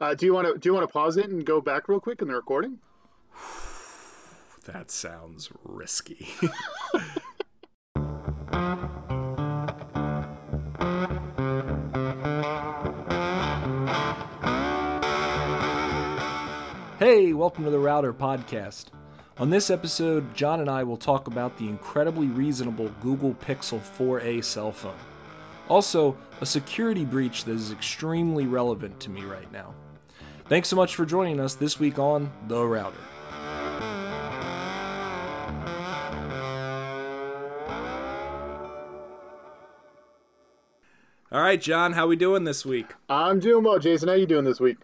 Uh, do you want to do you want to pause it and go back real quick in the recording? that sounds risky. hey, welcome to the Router Podcast. On this episode, John and I will talk about the incredibly reasonable Google Pixel 4a cell phone. Also, a security breach that is extremely relevant to me right now. Thanks so much for joining us this week on The Router. All right, John, how we doing this week? I'm doing well, Jason. How you doing this week?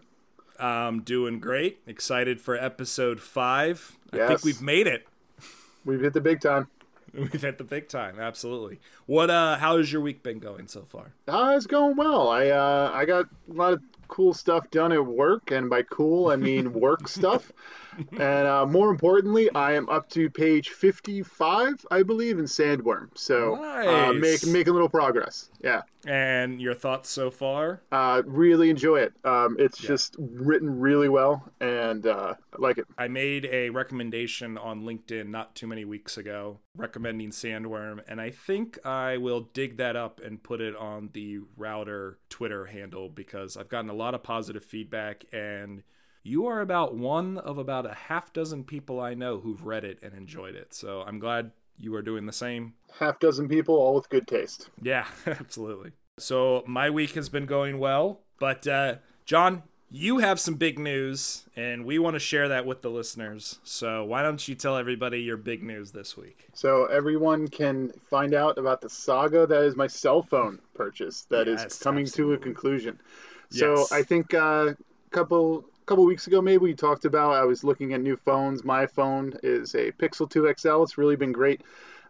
I'm doing great. Excited for episode five. Yes. I think we've made it. We've hit the big time. We've hit the big time, absolutely. What uh how has your week been going so far? Uh, it's going well. I uh I got a lot of cool stuff done at work, and by cool I mean work stuff. And uh, more importantly, I am up to page 55, I believe, in Sandworm. So nice. uh, make a little progress. Yeah. And your thoughts so far? Uh, really enjoy it. Um, it's yeah. just written really well, and uh, I like it. I made a recommendation on LinkedIn not too many weeks ago, recommending Sandworm, and I think I will dig that up and put it on the router Twitter handle because I've gotten a lot of positive feedback and you are about one of about a half dozen people I know who've read it and enjoyed it. So I'm glad you are doing the same. Half dozen people, all with good taste. Yeah, absolutely. So my week has been going well, but uh, John, you have some big news, and we want to share that with the listeners. So why don't you tell everybody your big news this week? So everyone can find out about the saga that is my cell phone purchase that yes, is coming absolutely. to a conclusion. So yes. I think a uh, couple couple weeks ago maybe we talked about I was looking at new phones. My phone is a Pixel 2 XL. It's really been great.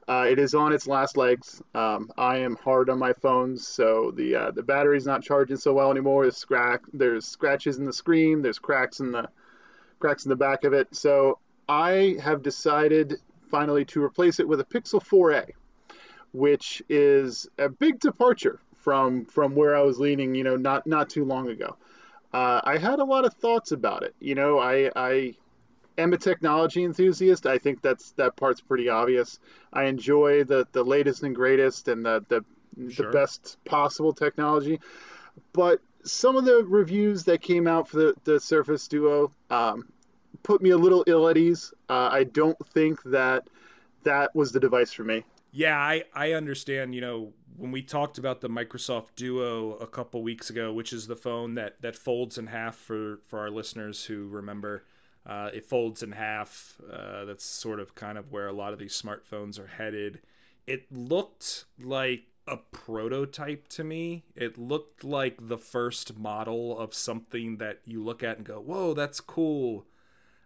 Uh, it is on its last legs. Um, I am hard on my phones, so the uh, the battery's not charging so well anymore. There's, scratch, there's scratches in the screen. There's cracks in the cracks in the back of it. So I have decided finally to replace it with a Pixel 4a, which is a big departure from from where I was leaning. You know, not not too long ago uh, I had a lot of thoughts about it. You know, I, I am a technology enthusiast. I think that's that part's pretty obvious. I enjoy the, the latest and greatest and the the, sure. the best possible technology. But some of the reviews that came out for the, the Surface Duo um, put me a little ill at ease. Uh, I don't think that that was the device for me. Yeah, I, I understand. You know, when we talked about the Microsoft Duo a couple weeks ago, which is the phone that that folds in half for for our listeners who remember, uh, it folds in half. Uh, that's sort of kind of where a lot of these smartphones are headed. It looked like a prototype to me. It looked like the first model of something that you look at and go, "Whoa, that's cool."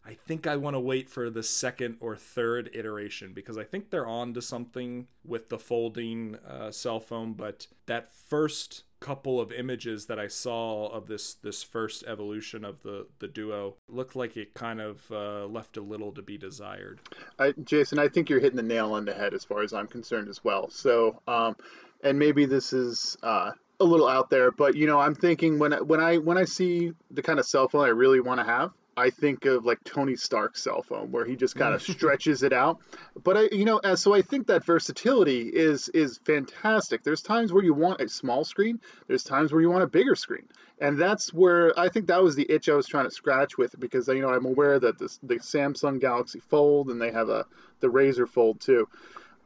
I think I want to wait for the second or third iteration because I think they're on to something with the folding uh, cell phone. But that first couple of images that I saw of this this first evolution of the the duo looked like it kind of uh, left a little to be desired. I, Jason, I think you're hitting the nail on the head as far as I'm concerned as well. So, um, and maybe this is. Uh, a little out there, but you know, I'm thinking when when I when I see the kind of cell phone I really want to have, I think of like Tony Stark's cell phone, where he just kind of stretches it out. But I, you know, so I think that versatility is is fantastic. There's times where you want a small screen. There's times where you want a bigger screen, and that's where I think that was the itch I was trying to scratch with because you know I'm aware that the the Samsung Galaxy Fold and they have a the Razr Fold too.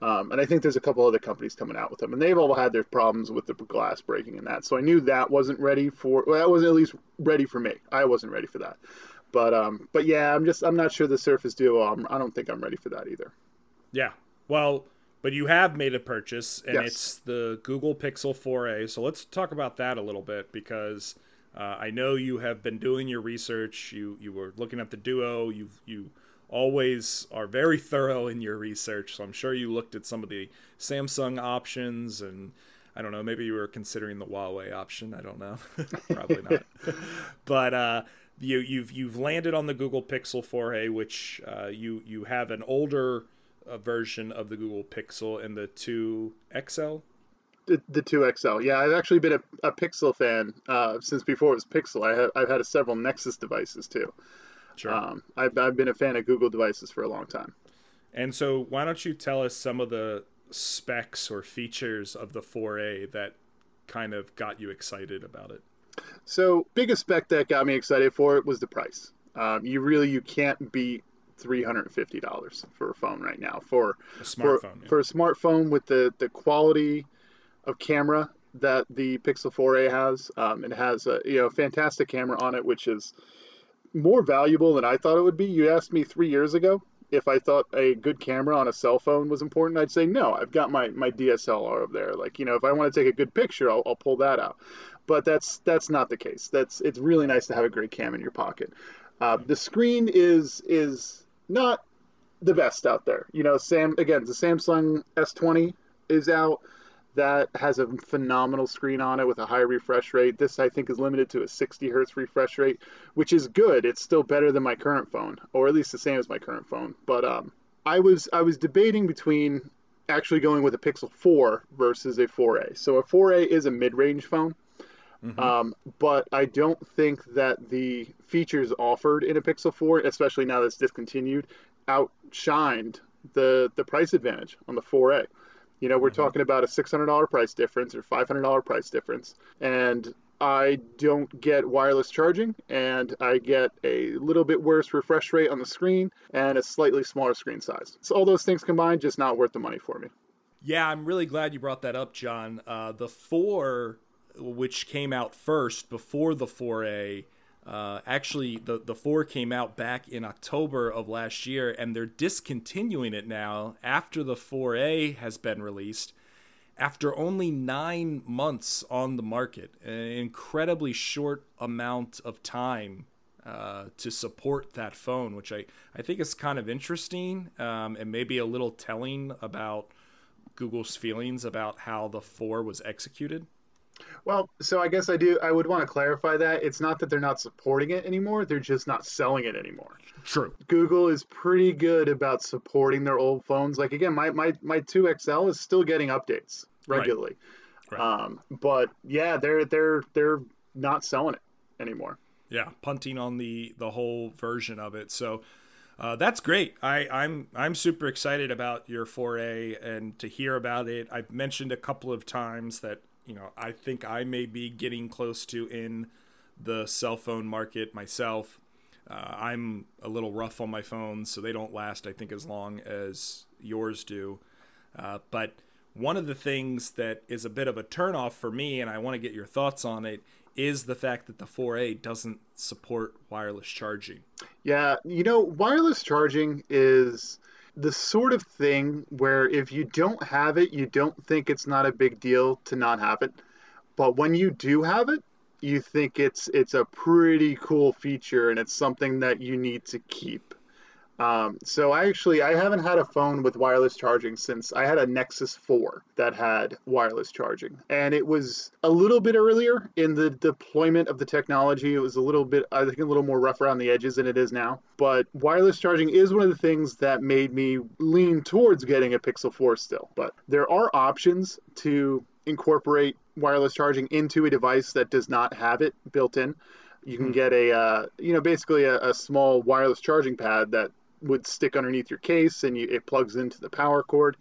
Um, and I think there's a couple other companies coming out with them, and they've all had their problems with the glass breaking and that. So I knew that wasn't ready for. Well, that wasn't at least ready for me. I wasn't ready for that. But um, but yeah, I'm just I'm not sure the Surface Duo. I'm, I don't think I'm ready for that either. Yeah. Well, but you have made a purchase, and yes. it's the Google Pixel 4a. So let's talk about that a little bit because uh, I know you have been doing your research. You you were looking at the Duo. You you always are very thorough in your research. So I'm sure you looked at some of the Samsung options and. I don't know. Maybe you were considering the Huawei option. I don't know. Probably not. but uh, you you've you've landed on the Google Pixel 4a, which uh, you you have an older uh, version of the Google Pixel and the 2 XL. The, the 2XL. Yeah, I've actually been a, a Pixel fan uh, since before it was Pixel. I have, I've had several Nexus devices too. Sure. Um, I've, I've been a fan of Google devices for a long time. And so, why don't you tell us some of the specs or features of the 4A that kind of got you excited about it? So, biggest spec that got me excited for it was the price. Um, you really you can't beat three hundred and fifty dollars for a phone right now for a smartphone for, yeah. for a smartphone with the the quality of camera that the Pixel 4a has. Um, it has a you know fantastic camera on it, which is more valuable than I thought it would be. You asked me three years ago if I thought a good camera on a cell phone was important. I'd say no. I've got my my DSLR over there. Like you know, if I want to take a good picture, I'll, I'll pull that out. But that's that's not the case. That's it's really nice to have a great cam in your pocket. Uh, the screen is is not the best out there. You know, Sam again, the Samsung S20 is out that has a phenomenal screen on it with a high refresh rate. This I think is limited to a 60 hertz refresh rate, which is good. It's still better than my current phone, or at least the same as my current phone. But um, I was I was debating between actually going with a Pixel 4 versus a 4A. So a 4A is a mid-range phone. Mm-hmm. Um, but I don't think that the features offered in a Pixel 4, especially now that's discontinued, outshined the the price advantage on the 4A. You know, we're mm-hmm. talking about a $600 price difference or $500 price difference, and I don't get wireless charging, and I get a little bit worse refresh rate on the screen and a slightly smaller screen size. So all those things combined, just not worth the money for me. Yeah, I'm really glad you brought that up, John. Uh, the four which came out first before the 4A. Uh, actually, the, the 4 came out back in October of last year, and they're discontinuing it now after the 4A has been released. After only nine months on the market, an incredibly short amount of time uh, to support that phone, which I, I think is kind of interesting um, and maybe a little telling about Google's feelings about how the 4 was executed. Well, so I guess I do. I would want to clarify that it's not that they're not supporting it anymore; they're just not selling it anymore. True. Google is pretty good about supporting their old phones. Like again, my my my two XL is still getting updates regularly. Right. Right. Um, but yeah, they're they're they're not selling it anymore. Yeah, punting on the the whole version of it. So. Uh, that's great. I, I'm I'm super excited about your 4A and to hear about it. I've mentioned a couple of times that you know I think I may be getting close to in the cell phone market myself. Uh, I'm a little rough on my phones, so they don't last, I think, as long as yours do. Uh, but one of the things that is a bit of a turnoff for me, and I want to get your thoughts on it, is the fact that the 4A doesn't support wireless charging. Yeah, you know, wireless charging is the sort of thing where if you don't have it, you don't think it's not a big deal to not have it. But when you do have it, you think it's it's a pretty cool feature and it's something that you need to keep. Um, so I actually I haven't had a phone with wireless charging since I had a Nexus 4 that had wireless charging, and it was a little bit earlier in the deployment of the technology. It was a little bit I think a little more rough around the edges than it is now. But wireless charging is one of the things that made me lean towards getting a Pixel 4 still. But there are options to incorporate wireless charging into a device that does not have it built in. You can hmm. get a, uh, you know, basically a, a, small wireless charging pad that would stick underneath your case and you, it plugs into the power cord.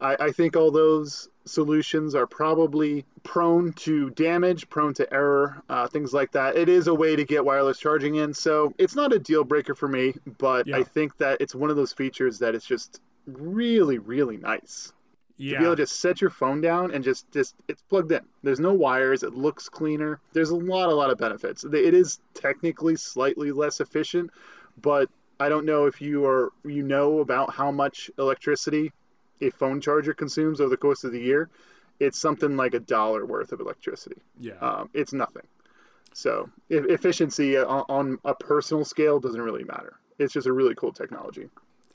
I, I think all those solutions are probably prone to damage, prone to error, uh, things like that. It is a way to get wireless charging in, so it's not a deal breaker for me, but yeah. I think that it's one of those features that is just really, really nice. Yeah. To be able to just set your phone down and just just it's plugged in. There's no wires. It looks cleaner. There's a lot a lot of benefits. It is technically slightly less efficient, but I don't know if you are you know about how much electricity a phone charger consumes over the course of the year. It's something like a dollar worth of electricity. Yeah, um, it's nothing. So efficiency on, on a personal scale doesn't really matter. It's just a really cool technology.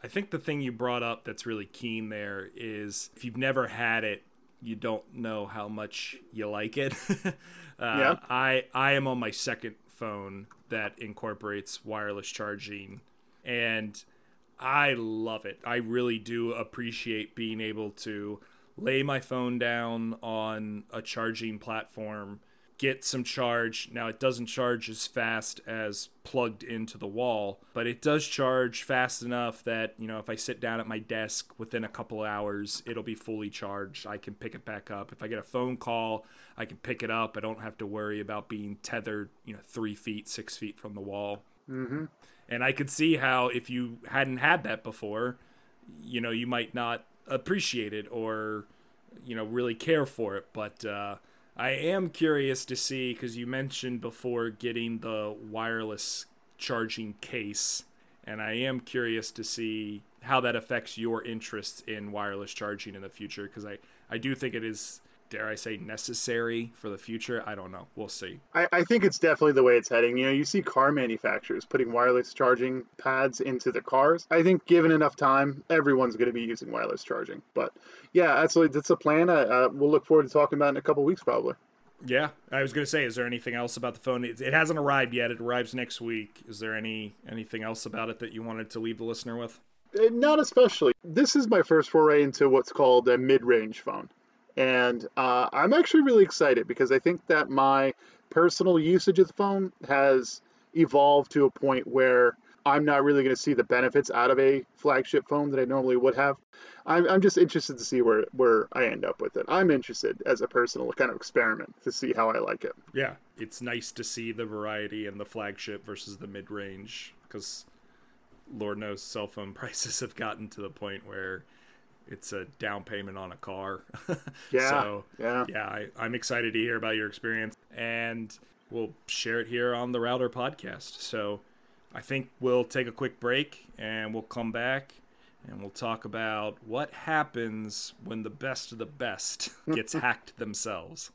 I think the thing you brought up that's really keen there is if you've never had it, you don't know how much you like it. uh, yeah. I I am on my second phone that incorporates wireless charging and I love it. I really do appreciate being able to lay my phone down on a charging platform, get some charge. Now, it doesn't charge as fast as plugged into the wall, but it does charge fast enough that, you know, if I sit down at my desk within a couple hours, it'll be fully charged. I can pick it back up. If I get a phone call, I can pick it up. I don't have to worry about being tethered, you know, three feet, six feet from the wall. Mm-hmm. And I could see how if you hadn't had that before, you know, you might not appreciate it or, you know, really care for it. But uh, I am curious to see because you mentioned before getting the wireless charging case, and I am curious to see how that affects your interest in wireless charging in the future because I, I do think it is dare I say, necessary for the future. I don't know. We'll see. I, I, think it's definitely the way it's heading. You know, you see car manufacturers putting wireless charging pads into the cars. I think given enough time, everyone's going to be using wireless charging. But yeah, absolutely, that's a plan. Uh, uh, we'll look forward to talking about in a couple weeks, probably. Yeah, I was going to say, is there anything else about the phone? It, it hasn't arrived yet. It arrives next week. Is there any anything else about it that you wanted to leave the listener with? Uh, not especially. This is my first foray into what's called a mid-range phone. And uh, I'm actually really excited because I think that my personal usage of the phone has evolved to a point where I'm not really going to see the benefits out of a flagship phone that I normally would have. I'm, I'm just interested to see where, where I end up with it. I'm interested as a personal kind of experiment to see how I like it. Yeah, it's nice to see the variety in the flagship versus the mid range because Lord knows cell phone prices have gotten to the point where it's a down payment on a car. yeah. So yeah, yeah, I, I'm excited to hear about your experience, and we'll share it here on the Router podcast. So I think we'll take a quick break, and we'll come back. And we'll talk about what happens when the best of the best gets hacked themselves.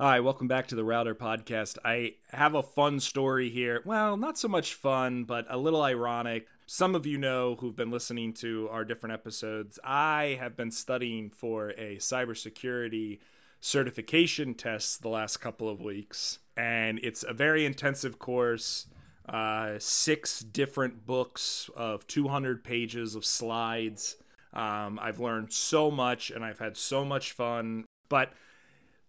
Hi, welcome back to the Router Podcast. I have a fun story here. Well, not so much fun, but a little ironic. Some of you know who've been listening to our different episodes, I have been studying for a cybersecurity certification test the last couple of weeks. And it's a very intensive course, uh, six different books of 200 pages of slides. Um, I've learned so much and I've had so much fun. But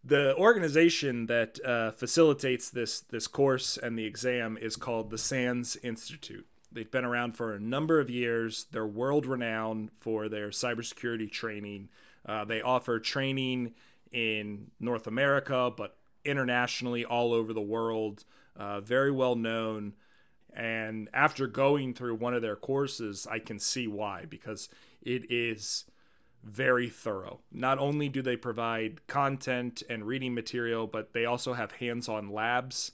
the organization that uh, facilitates this this course and the exam is called the SANS Institute. They've been around for a number of years. They're world renowned for their cybersecurity training. Uh, they offer training in North America, but internationally, all over the world. Uh, very well known. And after going through one of their courses, I can see why, because it is very thorough. Not only do they provide content and reading material, but they also have hands on labs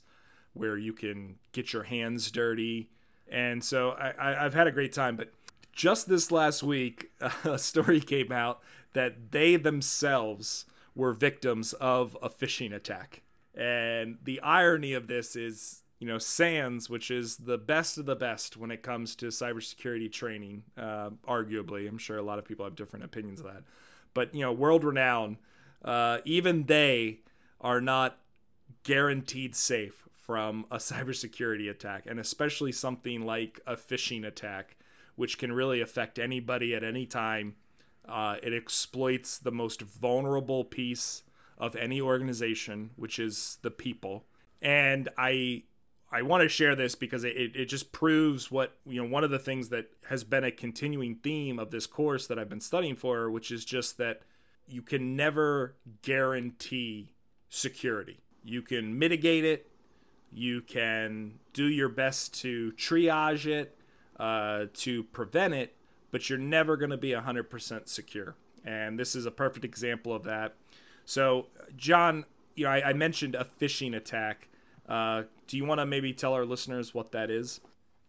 where you can get your hands dirty. And so I, have had a great time. But just this last week, a story came out that they themselves were victims of a phishing attack. And the irony of this is you know, SANS, which is the best of the best when it comes to cybersecurity training, uh, arguably. I'm sure a lot of people have different opinions of that. But, you know, world renowned, uh, even they are not guaranteed safe from a cybersecurity attack, and especially something like a phishing attack, which can really affect anybody at any time. Uh, it exploits the most vulnerable piece of any organization, which is the people. And I I want to share this because it, it just proves what, you know, one of the things that has been a continuing theme of this course that I've been studying for, which is just that you can never guarantee security. You can mitigate it, you can do your best to triage it, uh, to prevent it, but you're never going to be 100% secure. And this is a perfect example of that. So, John, you know, I, I mentioned a phishing attack. Uh, do you want to maybe tell our listeners what that is?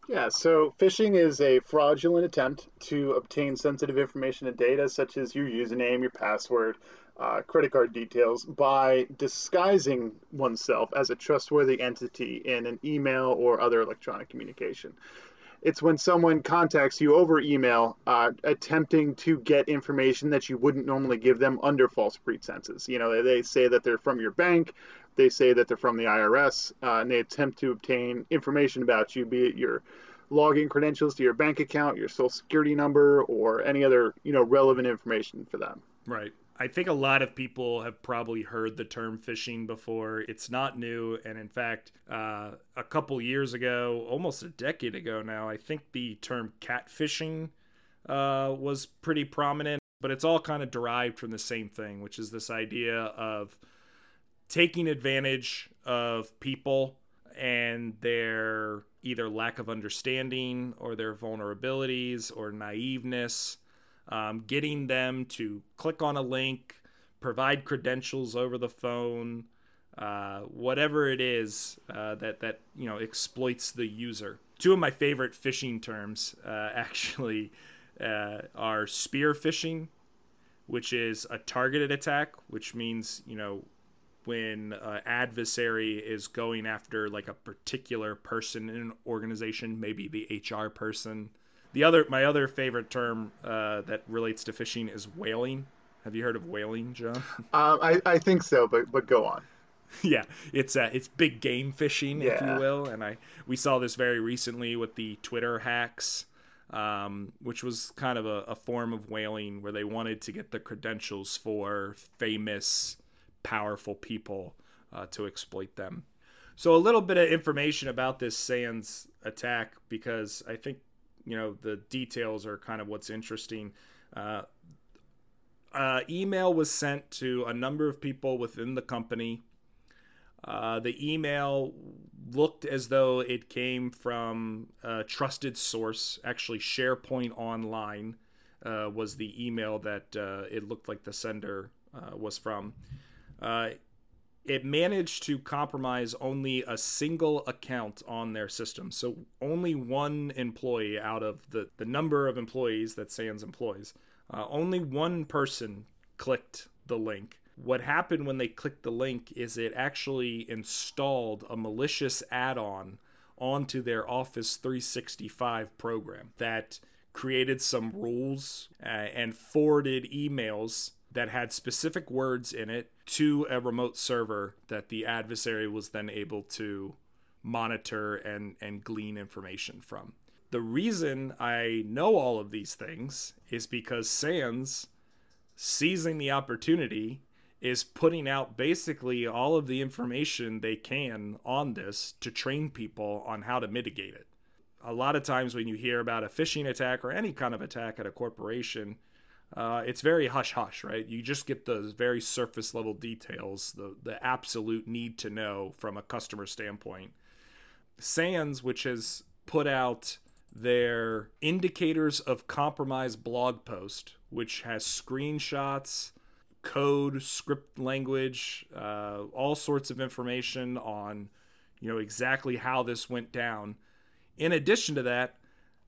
Yeah, so phishing is a fraudulent attempt to obtain sensitive information and data, such as your username, your password, uh, credit card details, by disguising oneself as a trustworthy entity in an email or other electronic communication. It's when someone contacts you over email, uh, attempting to get information that you wouldn't normally give them under false pretenses. You know, they say that they're from your bank, they say that they're from the IRS, uh, and they attempt to obtain information about you, be it your login credentials to your bank account, your social security number, or any other you know relevant information for them. Right. I think a lot of people have probably heard the term phishing before. It's not new, and in fact, uh, a couple years ago, almost a decade ago now, I think the term catfishing uh, was pretty prominent. But it's all kind of derived from the same thing, which is this idea of taking advantage of people and their either lack of understanding or their vulnerabilities or naiveness, um, getting them to click on a link, provide credentials over the phone, uh, whatever it is uh, that that you know exploits the user. Two of my favorite phishing terms uh, actually uh, are spear phishing, which is a targeted attack, which means you know when an adversary is going after like a particular person in an organization, maybe the HR person. The other, my other favorite term uh, that relates to phishing is whaling. Have you heard of whaling, John? Um, I, I think so, but but go on. yeah, it's uh, it's big game fishing, yeah. if you will, and I we saw this very recently with the Twitter hacks, um, which was kind of a, a form of whaling where they wanted to get the credentials for famous powerful people uh, to exploit them. So a little bit of information about this SANS attack because I think you know the details are kind of what's interesting. Uh, uh, email was sent to a number of people within the company. Uh, the email looked as though it came from a trusted source. Actually, SharePoint Online uh, was the email that uh, it looked like the sender uh, was from. Uh, it managed to compromise only a single account on their system. So only one employee out of the, the number of employees that SANS employs, uh, only one person clicked the link. What happened when they clicked the link is it actually installed a malicious add on onto their Office 365 program that created some rules uh, and forwarded emails that had specific words in it to a remote server that the adversary was then able to monitor and, and glean information from. The reason I know all of these things is because SANS, seizing the opportunity, is putting out basically all of the information they can on this to train people on how to mitigate it. A lot of times when you hear about a phishing attack or any kind of attack at a corporation, uh, it's very hush hush, right? You just get the very surface level details, the the absolute need to know from a customer standpoint. SANS, which has put out their indicators of compromise blog post, which has screenshots, code, script language, uh, all sorts of information on, you know, exactly how this went down. In addition to that,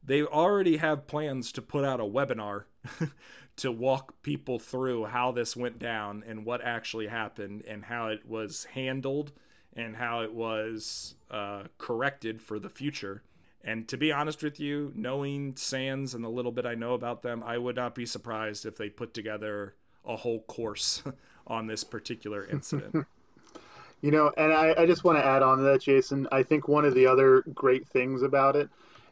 they already have plans to put out a webinar to walk people through how this went down and what actually happened and how it was handled and how it was uh, corrected for the future. And to be honest with you, knowing SANS and the little bit I know about them, I would not be surprised if they put together a whole course on this particular incident. you know, and I, I just want to add on to that, Jason. I think one of the other great things about it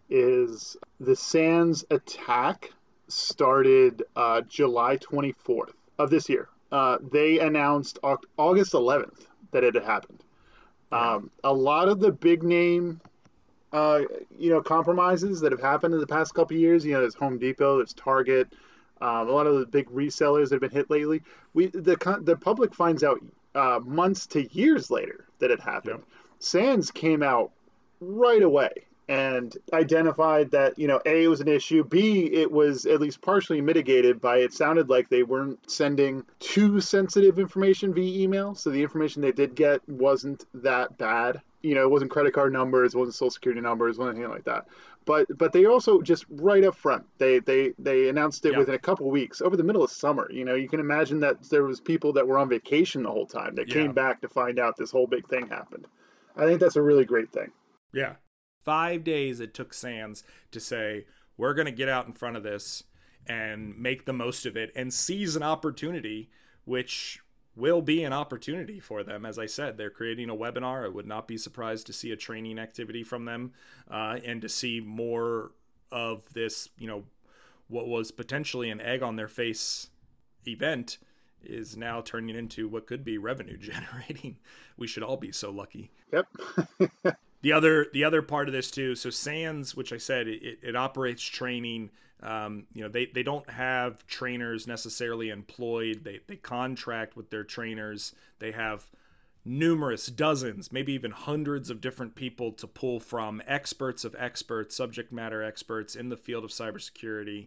is the SANS attack started uh, July 24th of this year. Uh, they announced August 11th that it had happened. Um, a lot of the big name, uh, you know, compromises that have happened in the past couple years. You know, there's Home Depot, there's Target, um, a lot of the big resellers that have been hit lately. We the the public finds out uh, months to years later that it happened. Yep. SANS came out right away and identified that you know a it was an issue b it was at least partially mitigated by it sounded like they weren't sending too sensitive information via email so the information they did get wasn't that bad. You know it wasn't credit card numbers it wasn't social security numbers wasn't anything like that. But but they also just right up front they they they announced it within a couple weeks over the middle of summer you know you can imagine that there was people that were on vacation the whole time that yeah. came back to find out this whole big thing happened. I think that's a really great thing. Yeah Five days it took SANS to say, we're going to get out in front of this and make the most of it and seize an opportunity, which will be an opportunity for them. As I said, they're creating a webinar. I would not be surprised to see a training activity from them uh, and to see more of this, you know, what was potentially an egg on their face event is now turning into what could be revenue generating. We should all be so lucky. Yep. the other the other part of this too. So SANS, which I said, it, it operates training. Um, you know, they, they don't have trainers necessarily employed. They they contract with their trainers. They have numerous dozens, maybe even hundreds of different people to pull from, experts of experts, subject matter experts in the field of cybersecurity.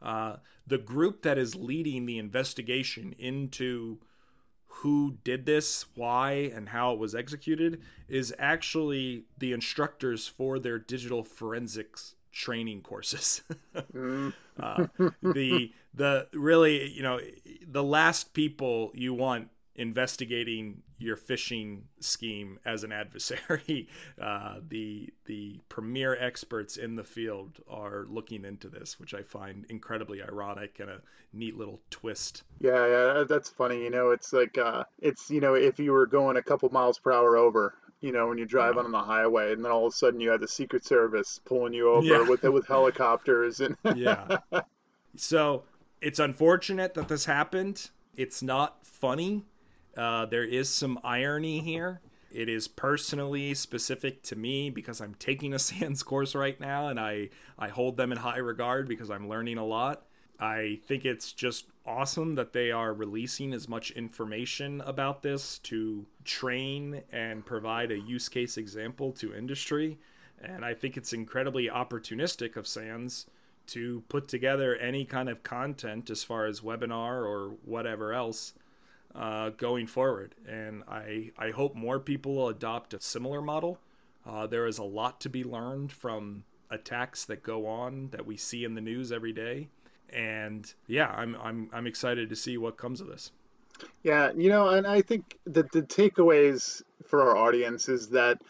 Uh, the group that is leading the investigation into who did this, why, and how it was executed is actually the instructors for their digital forensics training courses. mm. uh, the the really you know the last people you want investigating your phishing scheme as an adversary. Uh, the the premier experts in the field are looking into this, which I find incredibly ironic and a neat little twist. Yeah, yeah, that's funny. You know, it's like uh, it's you know if you were going a couple miles per hour over. You know, when you're driving yeah. on the highway, and then all of a sudden you had the Secret Service pulling you over yeah. with with helicopters and yeah. So it's unfortunate that this happened. It's not funny uh, there is some irony here. It is personally specific to me because I'm taking a SANS course right now and I, I hold them in high regard because I'm learning a lot. I think it's just awesome that they are releasing as much information about this to train and provide a use case example to industry. And I think it's incredibly opportunistic of SANS to put together any kind of content as far as webinar or whatever else uh, going forward. And I, I hope more people will adopt a similar model. Uh, there is a lot to be learned from attacks that go on that we see in the news every day. And yeah, I'm, I'm, I'm excited to see what comes of this. Yeah, you know, and I think that the takeaways for our audience is that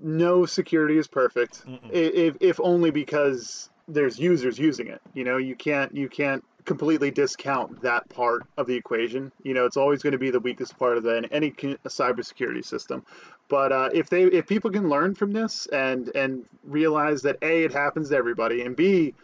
no security is perfect, if, if only because there's users using it. You know, you can't you can't completely discount that part of the equation. You know, it's always going to be the weakest part of the, in any cybersecurity system. But uh, if they if people can learn from this and and realize that a it happens to everybody, and b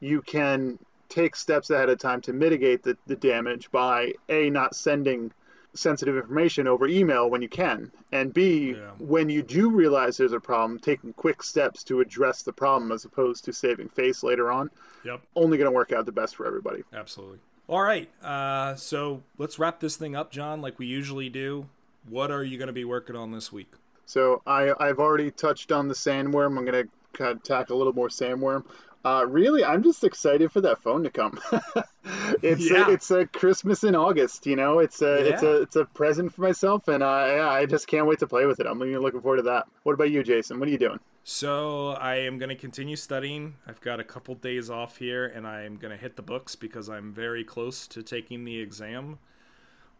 you can take steps ahead of time to mitigate the, the damage by a not sending sensitive information over email when you can, and B, yeah. when you do realize there's a problem, taking quick steps to address the problem as opposed to saving face later on. Yep. Only going to work out the best for everybody. Absolutely. All right. Uh, so let's wrap this thing up, John, like we usually do. What are you going to be working on this week? So I, I've already touched on the sandworm. I'm going to kind of tackle a little more sandworm. Uh, really, I'm just excited for that phone to come. it's yeah. a, it's a Christmas in August, you know. It's a yeah. it's a it's a present for myself, and I I just can't wait to play with it. I'm really looking forward to that. What about you, Jason? What are you doing? So I am going to continue studying. I've got a couple days off here, and I am going to hit the books because I'm very close to taking the exam.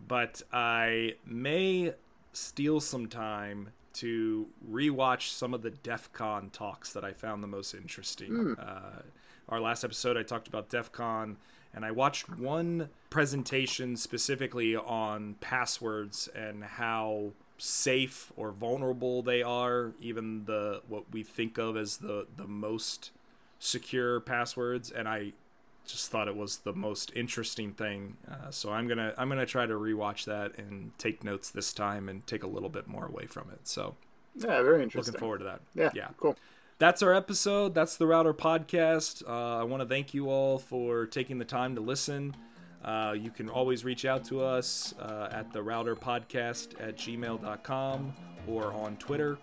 But I may steal some time to rewatch some of the DEF CON talks that I found the most interesting. Mm. Uh, our last episode, I talked about DEF CON, and I watched one presentation specifically on passwords and how safe or vulnerable they are, even the what we think of as the the most secure passwords. And I just thought it was the most interesting thing. Uh, so I'm gonna I'm gonna try to rewatch that and take notes this time and take a little bit more away from it. So yeah, very interesting. Looking forward to that. Yeah, yeah, cool. That's our episode. That's the Router podcast. Uh, I want to thank you all for taking the time to listen. Uh, you can always reach out to us uh, at the router podcast at gmail.com or on Twitter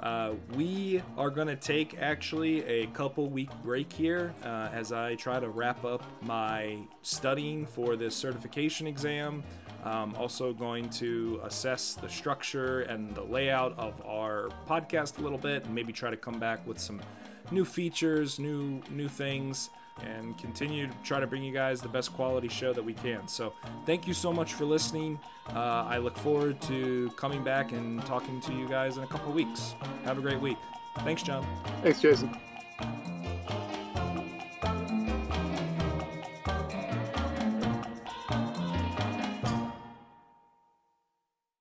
uh, we are going to take actually a couple week break here uh, as I try to wrap up my studying for this certification exam. I'm also going to assess the structure and the layout of our podcast a little bit and maybe try to come back with some new features, new new things and continue to try to bring you guys the best quality show that we can. So, thank you so much for listening. Uh, I look forward to coming back and talking to you guys in a couple weeks. Have a great week. Thanks, John. Thanks, Jason.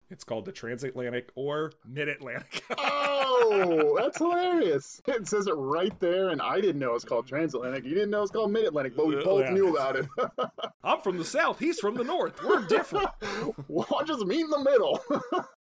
It's called the Transatlantic or Mid Oh, that's hilarious. It says it right there, and I didn't know it's called Transatlantic. You didn't know it's called Mid Atlantic, but we both yeah. knew about it. I'm from the South. He's from the North. We're different. well, I'll just meet in the middle.